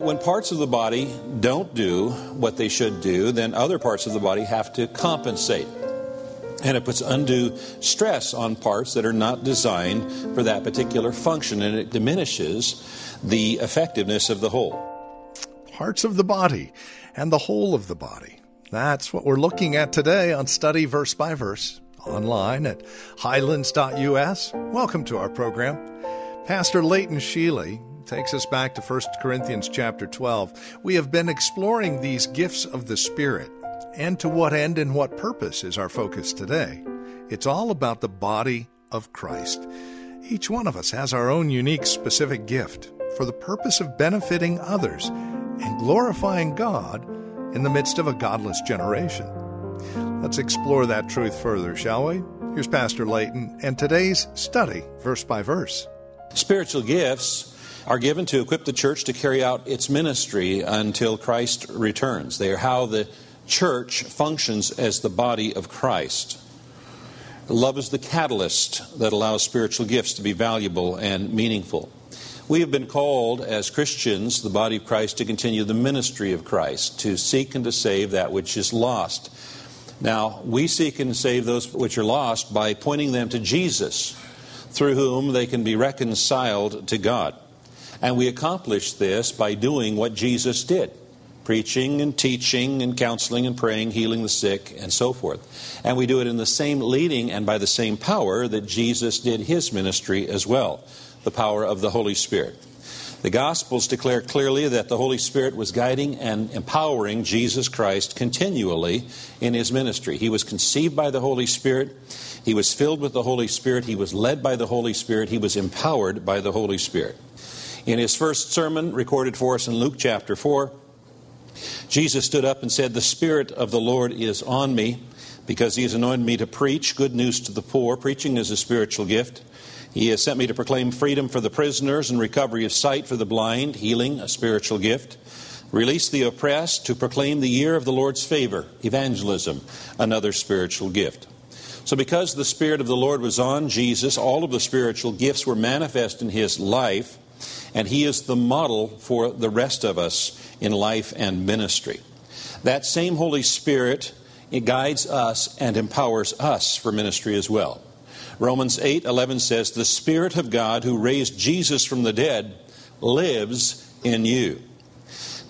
When parts of the body don't do what they should do, then other parts of the body have to compensate. And it puts undue stress on parts that are not designed for that particular function, and it diminishes the effectiveness of the whole. Parts of the body and the whole of the body. That's what we're looking at today on Study Verse by Verse online at highlands.us. Welcome to our program. Pastor Leighton Sheely takes us back to 1 Corinthians chapter 12. We have been exploring these gifts of the Spirit and to what end and what purpose is our focus today. It's all about the body of Christ. Each one of us has our own unique specific gift for the purpose of benefiting others and glorifying God in the midst of a godless generation. Let's explore that truth further, shall we? Here's Pastor Layton and today's study, verse by verse. Spiritual gifts are given to equip the church to carry out its ministry until Christ returns. They are how the church functions as the body of Christ. Love is the catalyst that allows spiritual gifts to be valuable and meaningful. We have been called as Christians, the body of Christ, to continue the ministry of Christ, to seek and to save that which is lost. Now, we seek and save those which are lost by pointing them to Jesus, through whom they can be reconciled to God. And we accomplish this by doing what Jesus did preaching and teaching and counseling and praying, healing the sick, and so forth. And we do it in the same leading and by the same power that Jesus did his ministry as well the power of the Holy Spirit. The Gospels declare clearly that the Holy Spirit was guiding and empowering Jesus Christ continually in his ministry. He was conceived by the Holy Spirit, he was filled with the Holy Spirit, he was led by the Holy Spirit, he was empowered by the Holy Spirit. In his first sermon, recorded for us in Luke chapter 4, Jesus stood up and said, The Spirit of the Lord is on me because he has anointed me to preach good news to the poor. Preaching is a spiritual gift. He has sent me to proclaim freedom for the prisoners and recovery of sight for the blind, healing, a spiritual gift. Release the oppressed, to proclaim the year of the Lord's favor, evangelism, another spiritual gift. So, because the Spirit of the Lord was on Jesus, all of the spiritual gifts were manifest in his life, and he is the model for the rest of us in life and ministry. That same Holy Spirit guides us and empowers us for ministry as well. Romans 8:11 says, "The Spirit of God who raised Jesus from the dead lives in you."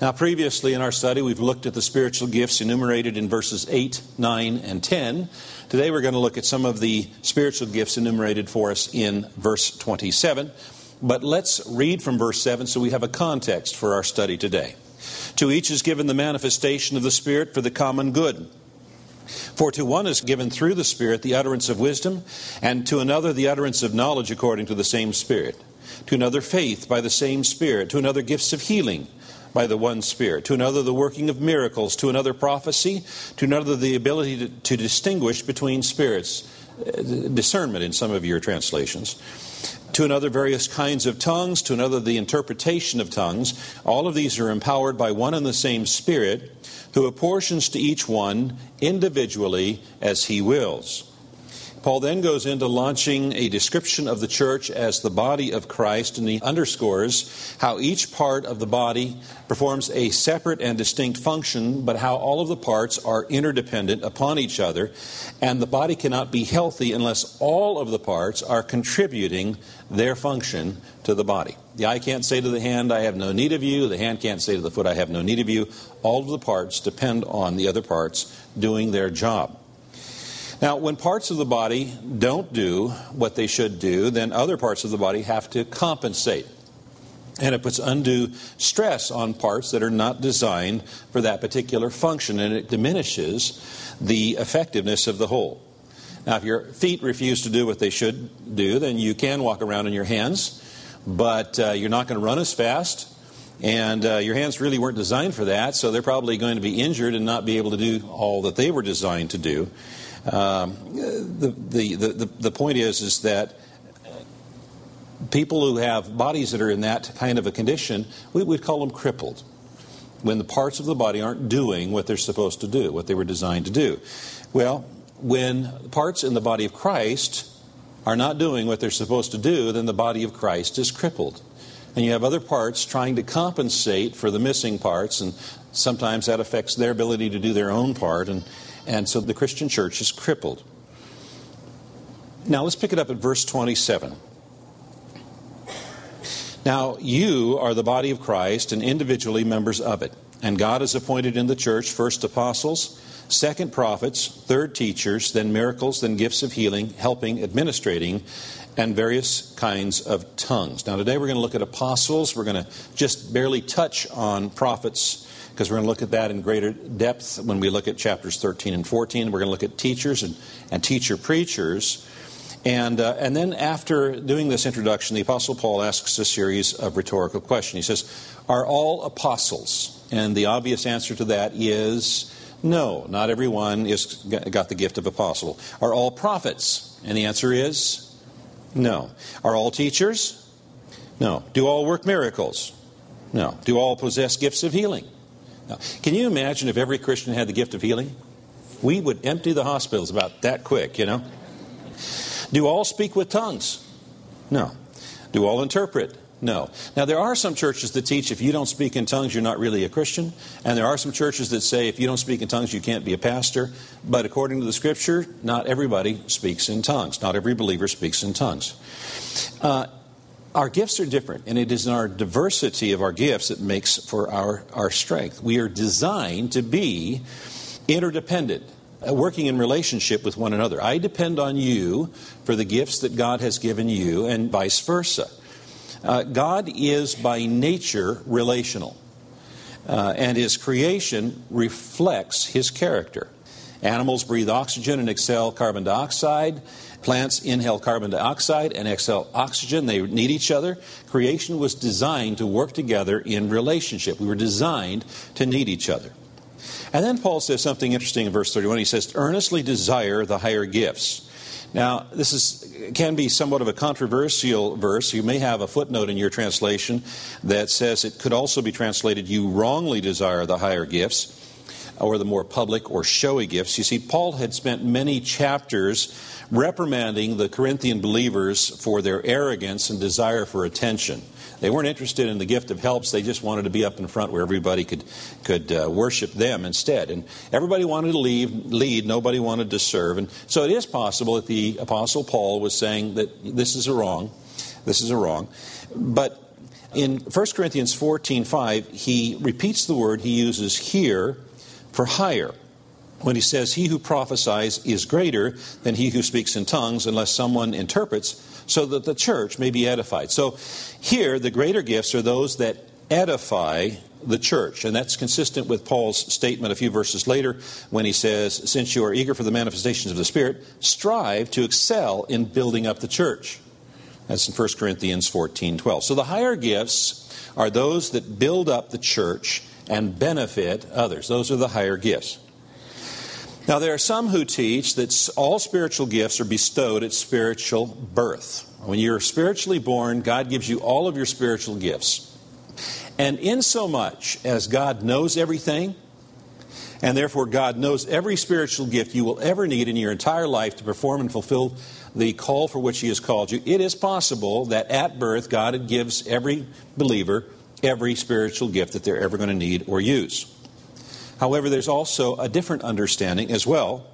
Now, previously in our study, we've looked at the spiritual gifts enumerated in verses 8, 9, and 10. Today, we're going to look at some of the spiritual gifts enumerated for us in verse 27. But let's read from verse 7 so we have a context for our study today. To each is given the manifestation of the Spirit for the common good. For to one is given through the Spirit the utterance of wisdom, and to another the utterance of knowledge according to the same Spirit. To another faith by the same Spirit. To another gifts of healing by the one Spirit. To another the working of miracles. To another prophecy. To another the ability to, to distinguish between spirits. Uh, discernment in some of your translations to another various kinds of tongues, to another the interpretation of tongues. All of these are empowered by one and the same Spirit, who apportions to each one individually as he wills. Paul then goes into launching a description of the church as the body of Christ, and he underscores how each part of the body performs a separate and distinct function, but how all of the parts are interdependent upon each other, and the body cannot be healthy unless all of the parts are contributing their function to the body. The eye can't say to the hand, I have no need of you. The hand can't say to the foot, I have no need of you. All of the parts depend on the other parts doing their job. Now, when parts of the body don't do what they should do, then other parts of the body have to compensate. And it puts undue stress on parts that are not designed for that particular function, and it diminishes the effectiveness of the whole. Now, if your feet refuse to do what they should do, then you can walk around on your hands, but uh, you're not going to run as fast And uh, your hands really weren't designed for that, so they're probably going to be injured and not be able to do all that they were designed to do. Um, the, the, the, the point is, is that people who have bodies that are in that kind of a condition, we would call them crippled. When the parts of the body aren't doing what they're supposed to do, what they were designed to do. Well, when parts in the body of Christ are not doing what they're supposed to do, then the body of Christ is crippled. And you have other parts trying to compensate for the missing parts, and sometimes that affects their ability to do their own part, and, and so the Christian church is crippled. Now let's pick it up at verse 27. Now, you are the body of Christ and individually members of it. And God has appointed in the church first apostles, second prophets, third teachers, then miracles, then gifts of healing, helping, administrating, and various kinds of tongues. Now, today we're going to look at apostles. We're going to just barely touch on prophets because we're going to look at that in greater depth when we look at chapters 13 and 14. We're going to look at teachers and, and teacher preachers. And, uh, and then after doing this introduction, the Apostle Paul asks a series of rhetorical questions. He says, Are all apostles? And the obvious answer to that is no, not everyone is got the gift of apostle. Are all prophets? And the answer is no. Are all teachers? No. Do all work miracles? No. Do all possess gifts of healing? No. Can you imagine if every Christian had the gift of healing? We would empty the hospitals about that quick, you know? Do all speak with tongues? No. Do all interpret? No. Now, there are some churches that teach if you don't speak in tongues, you're not really a Christian. And there are some churches that say if you don't speak in tongues, you can't be a pastor. But according to the scripture, not everybody speaks in tongues. Not every believer speaks in tongues. Uh, our gifts are different, and it is in our diversity of our gifts that makes for our, our strength. We are designed to be interdependent. Uh, working in relationship with one another. I depend on you for the gifts that God has given you, and vice versa. Uh, God is by nature relational, uh, and his creation reflects his character. Animals breathe oxygen and exhale carbon dioxide. Plants inhale carbon dioxide and exhale oxygen. They need each other. Creation was designed to work together in relationship. We were designed to need each other. And then Paul says something interesting in verse 31. He says, earnestly desire the higher gifts. Now, this is, can be somewhat of a controversial verse. You may have a footnote in your translation that says it could also be translated, You wrongly desire the higher gifts, or the more public or showy gifts. You see, Paul had spent many chapters reprimanding the Corinthian believers for their arrogance and desire for attention. They weren't interested in the gift of helps. They just wanted to be up in front where everybody could, could uh, worship them instead. And everybody wanted to leave, lead. Nobody wanted to serve. And so it is possible that the Apostle Paul was saying that this is a wrong. This is a wrong. But in 1 Corinthians 14 5, he repeats the word he uses here for higher when he says, He who prophesies is greater than he who speaks in tongues, unless someone interprets, so that the church may be edified. So here, the greater gifts are those that edify the church. And that's consistent with Paul's statement a few verses later when he says, Since you are eager for the manifestations of the Spirit, strive to excel in building up the church. That's in 1 Corinthians 14 12. So the higher gifts are those that build up the church and benefit others. Those are the higher gifts. Now, there are some who teach that all spiritual gifts are bestowed at spiritual birth. When you're spiritually born, God gives you all of your spiritual gifts. And in so much as God knows everything, and therefore God knows every spiritual gift you will ever need in your entire life to perform and fulfill the call for which He has called you, it is possible that at birth God gives every believer every spiritual gift that they're ever going to need or use. However, there's also a different understanding as well.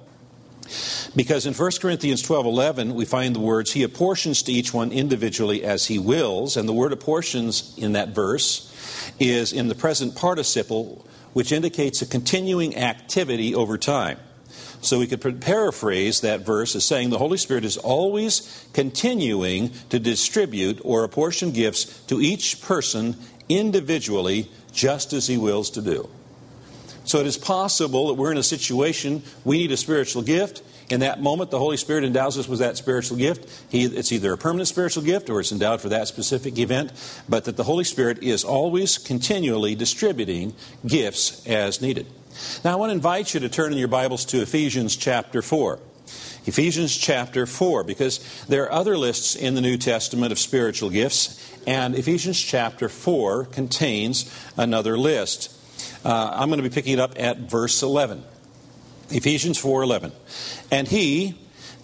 Because in 1 Corinthians 12:11 we find the words he apportions to each one individually as he wills and the word apportions in that verse is in the present participle which indicates a continuing activity over time. So we could paraphrase that verse as saying the Holy Spirit is always continuing to distribute or apportion gifts to each person individually just as he wills to do. So it is possible that we're in a situation we need a spiritual gift. In that moment, the Holy Spirit endows us with that spiritual gift. He, it's either a permanent spiritual gift or it's endowed for that specific event, but that the Holy Spirit is always continually distributing gifts as needed. Now, I want to invite you to turn in your Bibles to Ephesians chapter 4. Ephesians chapter 4, because there are other lists in the New Testament of spiritual gifts, and Ephesians chapter 4 contains another list. Uh, I'm going to be picking it up at verse 11. Ephesians 4:11. And he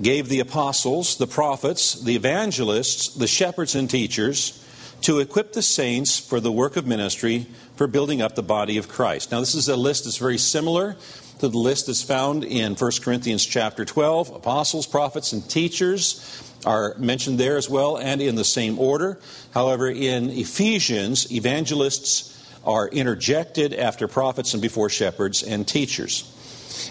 gave the apostles, the prophets, the evangelists, the shepherds and teachers to equip the saints for the work of ministry for building up the body of Christ. Now this is a list that's very similar to the list that's found in 1 Corinthians chapter 12. Apostles, prophets and teachers are mentioned there as well and in the same order. However, in Ephesians, evangelists are interjected after prophets and before shepherds and teachers.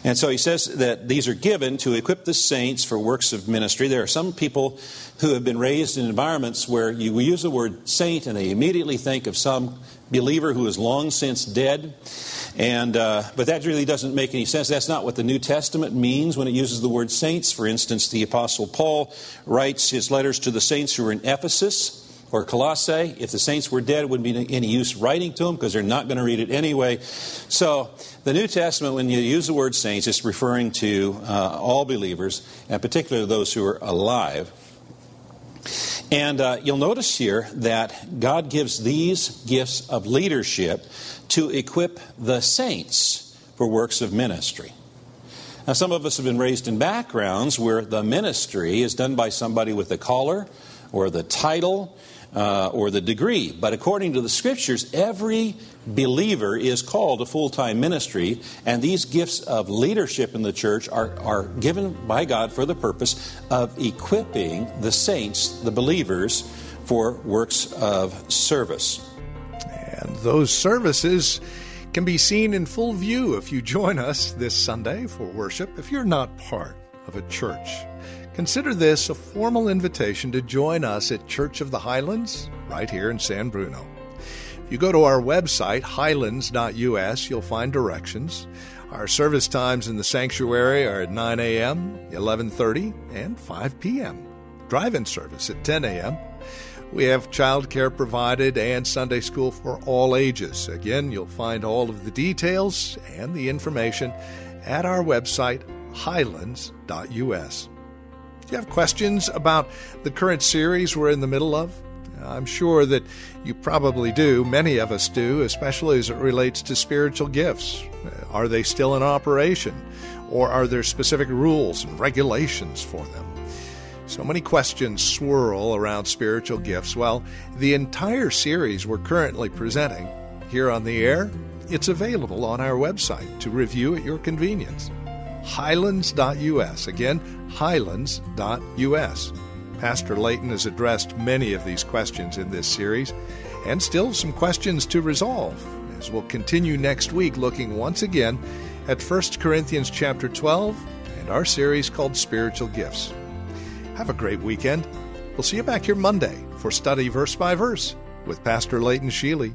And so he says that these are given to equip the saints for works of ministry. There are some people who have been raised in environments where you use the word saint and they immediately think of some believer who is long since dead. And, uh, but that really doesn't make any sense. That's not what the New Testament means when it uses the word saints. For instance, the Apostle Paul writes his letters to the saints who are in Ephesus or Colossae. If the saints were dead, it wouldn't be any use writing to them because they're not going to read it anyway. So, the New Testament, when you use the word saints, it's referring to uh, all believers, and particularly those who are alive. And uh, you'll notice here that God gives these gifts of leadership to equip the saints for works of ministry. Now, some of us have been raised in backgrounds where the ministry is done by somebody with the collar or the title uh, or the degree. But according to the scriptures, every believer is called to full time ministry, and these gifts of leadership in the church are, are given by God for the purpose of equipping the saints, the believers, for works of service. And those services can be seen in full view if you join us this Sunday for worship if you're not part of a church. Consider this a formal invitation to join us at Church of the Highlands, right here in San Bruno. If you go to our website, highlands.us, you'll find directions. Our service times in the sanctuary are at 9 a.m., 11:30, and 5 p.m. Drive-in service at 10 a.m. We have childcare provided and Sunday school for all ages. Again, you'll find all of the details and the information at our website, highlands.us you have questions about the current series we're in the middle of? I'm sure that you probably do. Many of us do, especially as it relates to spiritual gifts. Are they still in operation? Or are there specific rules and regulations for them? So many questions swirl around spiritual gifts. Well, the entire series we're currently presenting here on the air, it's available on our website to review at your convenience highlands.us. Again, highlands.us. Pastor Layton has addressed many of these questions in this series, and still some questions to resolve, as we'll continue next week looking once again at 1 Corinthians chapter 12 and our series called Spiritual Gifts. Have a great weekend. We'll see you back here Monday for study verse by verse with Pastor Layton Sheely.